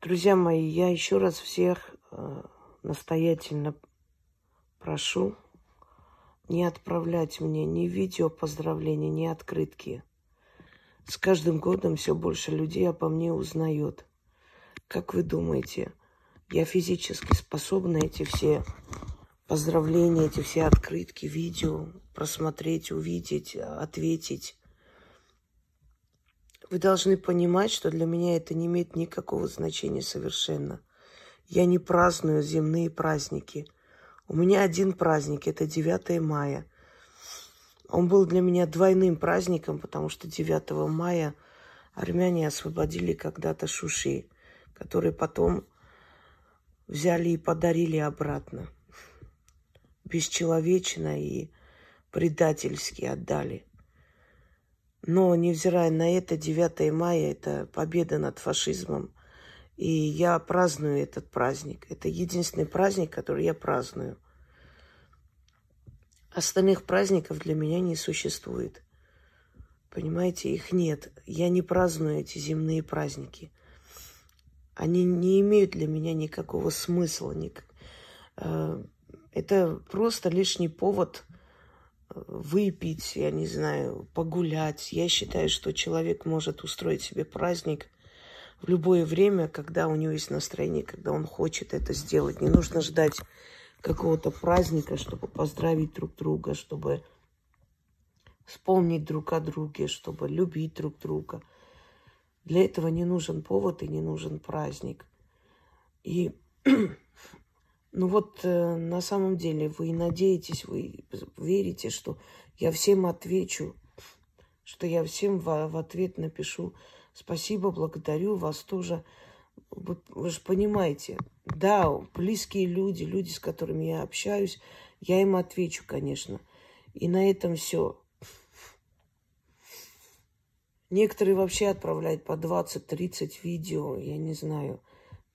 Друзья мои, я еще раз всех э, настоятельно прошу не отправлять мне ни видео поздравления, ни открытки. С каждым годом все больше людей обо мне узнает. Как вы думаете, я физически способна эти все поздравления, эти все открытки, видео просмотреть, увидеть, ответить? Вы должны понимать, что для меня это не имеет никакого значения совершенно. Я не праздную земные праздники. У меня один праздник, это 9 мая. Он был для меня двойным праздником, потому что 9 мая армяне освободили когда-то Шуши, которые потом взяли и подарили обратно. Бесчеловечно и предательски отдали. Но, невзирая на это, 9 мая – это победа над фашизмом. И я праздную этот праздник. Это единственный праздник, который я праздную. Остальных праздников для меня не существует. Понимаете, их нет. Я не праздную эти земные праздники. Они не имеют для меня никакого смысла. Э, это просто лишний повод – выпить, я не знаю, погулять. Я считаю, что человек может устроить себе праздник в любое время, когда у него есть настроение, когда он хочет это сделать. Не нужно ждать какого-то праздника, чтобы поздравить друг друга, чтобы вспомнить друг о друге, чтобы любить друг друга. Для этого не нужен повод и не нужен праздник. И ну вот э, на самом деле вы надеетесь, вы верите, что я всем отвечу, что я всем в, в ответ напишу спасибо, благодарю вас тоже. Вы, вы же понимаете, да, близкие люди, люди, с которыми я общаюсь, я им отвечу, конечно. И на этом все. Некоторые вообще отправляют по 20-30 видео, я не знаю,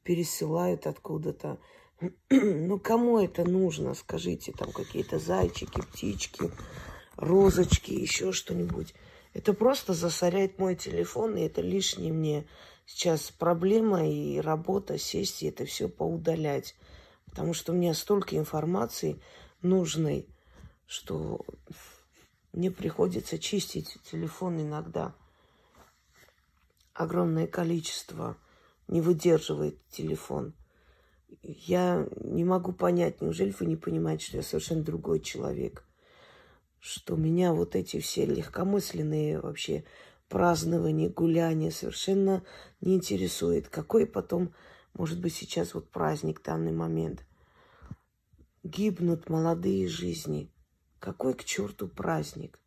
пересылают откуда-то. Ну, кому это нужно, скажите, там какие-то зайчики, птички, розочки, еще что-нибудь. Это просто засоряет мой телефон, и это лишнее мне сейчас проблема и работа сесть и это все поудалять. Потому что у меня столько информации нужной, что мне приходится чистить телефон иногда. Огромное количество не выдерживает телефон я не могу понять, неужели вы не понимаете, что я совершенно другой человек? Что меня вот эти все легкомысленные вообще празднования, гуляния совершенно не интересует. Какой потом, может быть, сейчас вот праздник данный момент? Гибнут молодые жизни. Какой к черту праздник?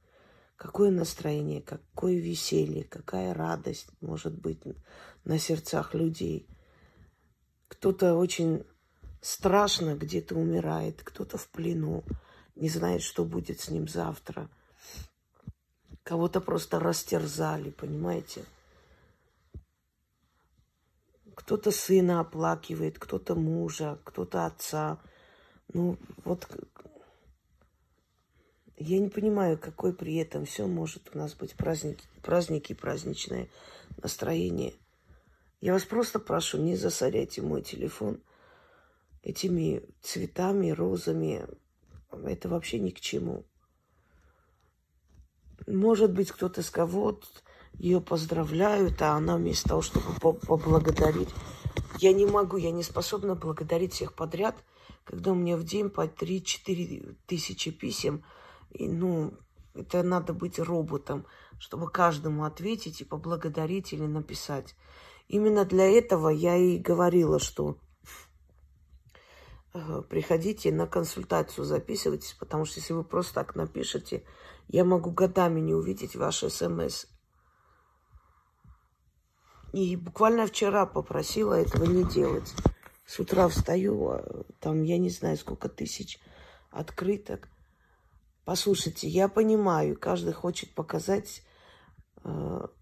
Какое настроение, какое веселье, какая радость может быть на сердцах людей – кто-то очень страшно где-то умирает, кто-то в плену, не знает, что будет с ним завтра. Кого-то просто растерзали, понимаете? Кто-то сына оплакивает, кто-то мужа, кто-то отца. Ну, вот я не понимаю, какой при этом все может у нас быть праздники, праздники, праздничное настроение – я вас просто прошу, не засоряйте мой телефон этими цветами, розами. Это вообще ни к чему. Может быть, кто-то с кого ее поздравляют, а она вместо того, чтобы поблагодарить. Я не могу, я не способна благодарить всех подряд, когда у меня в день по 3-4 тысячи писем. И, ну, это надо быть роботом, чтобы каждому ответить и поблагодарить или написать. Именно для этого я и говорила, что э, приходите на консультацию, записывайтесь, потому что если вы просто так напишете, я могу годами не увидеть ваш смс. И буквально вчера попросила этого не делать. С утра встаю, а там я не знаю сколько тысяч открыток. Послушайте, я понимаю, каждый хочет показать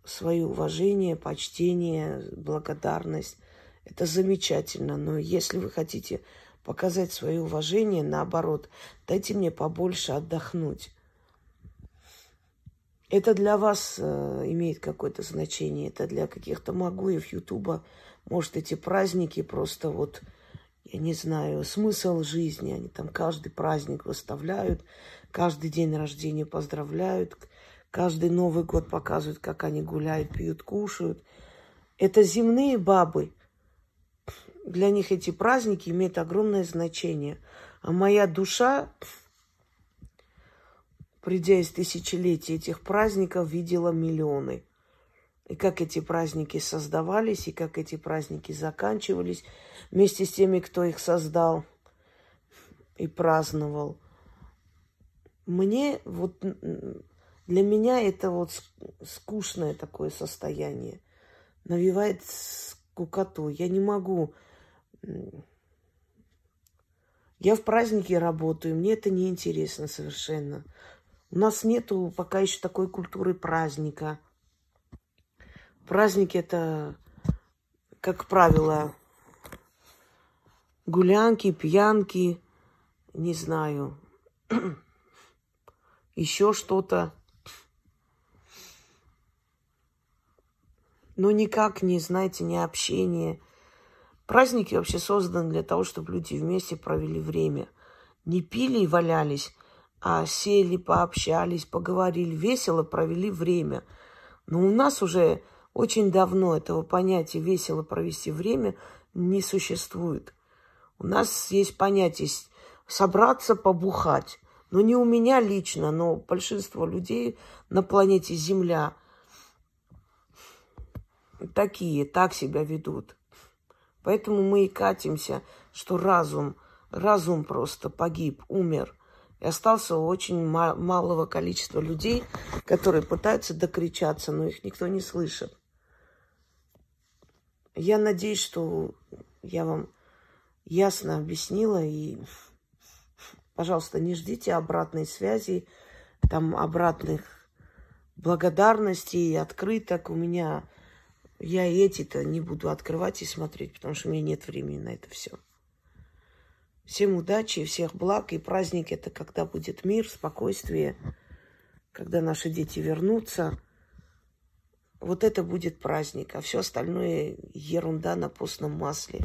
свое уважение, почтение, благодарность. Это замечательно. Но если вы хотите показать свое уважение, наоборот, дайте мне побольше отдохнуть. Это для вас э, имеет какое-то значение, это для каких-то магуев Ютуба. Может, эти праздники просто вот, я не знаю, смысл жизни. Они там каждый праздник выставляют, каждый день рождения поздравляют, каждый Новый год показывают, как они гуляют, пьют, кушают. Это земные бабы. Для них эти праздники имеют огромное значение. А моя душа придя из тысячелетий этих праздников, видела миллионы. И как эти праздники создавались, и как эти праздники заканчивались вместе с теми, кто их создал и праздновал. Мне вот для меня это вот скучное такое состояние. Навевает скукоту. Я не могу. Я в празднике работаю, мне это не интересно совершенно. У нас нету пока еще такой культуры праздника. Праздник это, как правило, гулянки, пьянки, не знаю, еще что-то. Но никак не, знаете, не общение. Праздники вообще созданы для того, чтобы люди вместе провели время. Не пили и валялись, а сели, пообщались, поговорили, весело провели время. Но у нас уже очень давно этого понятия весело провести время не существует. У нас есть понятие собраться, побухать. Но не у меня лично, но большинство людей на планете Земля такие, так себя ведут. Поэтому мы и катимся, что разум, разум просто погиб, умер – и остался очень малого количества людей, которые пытаются докричаться, но их никто не слышит. Я надеюсь, что я вам ясно объяснила. И, пожалуйста, не ждите обратной связи, там обратных благодарностей, открыток. У меня я и эти-то не буду открывать и смотреть, потому что у меня нет времени на это все. Всем удачи, всех благ. И праздник это когда будет мир, спокойствие, когда наши дети вернутся. Вот это будет праздник, а все остальное ерунда на постном масле.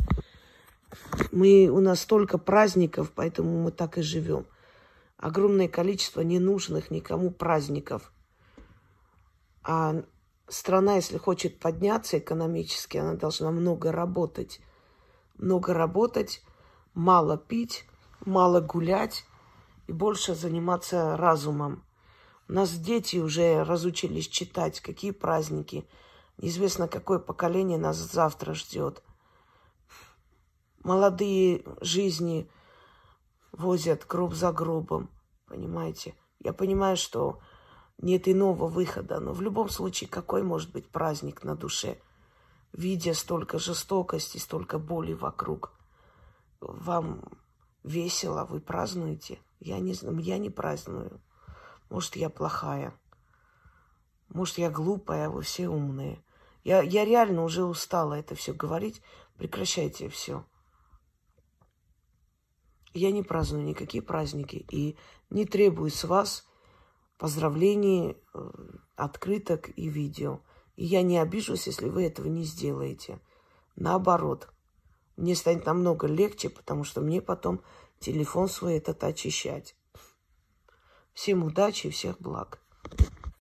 Мы, у нас столько праздников, поэтому мы так и живем. Огромное количество ненужных никому праздников. А страна, если хочет подняться экономически, она должна много работать. Много работать, мало пить, мало гулять и больше заниматься разумом. У нас дети уже разучились читать, какие праздники. Неизвестно, какое поколение нас завтра ждет. Молодые жизни возят гроб за гробом, понимаете? Я понимаю, что нет иного выхода, но в любом случае, какой может быть праздник на душе, видя столько жестокости, столько боли вокруг – вам весело, вы празднуете. Я не знаю, я не праздную. Может, я плохая. Может, я глупая, вы все умные. Я, я реально уже устала это все говорить. Прекращайте все. Я не праздную никакие праздники и не требую с вас поздравлений, э, открыток и видео. И я не обижусь, если вы этого не сделаете. Наоборот – мне станет намного легче, потому что мне потом телефон свой этот очищать. Всем удачи и всех благ.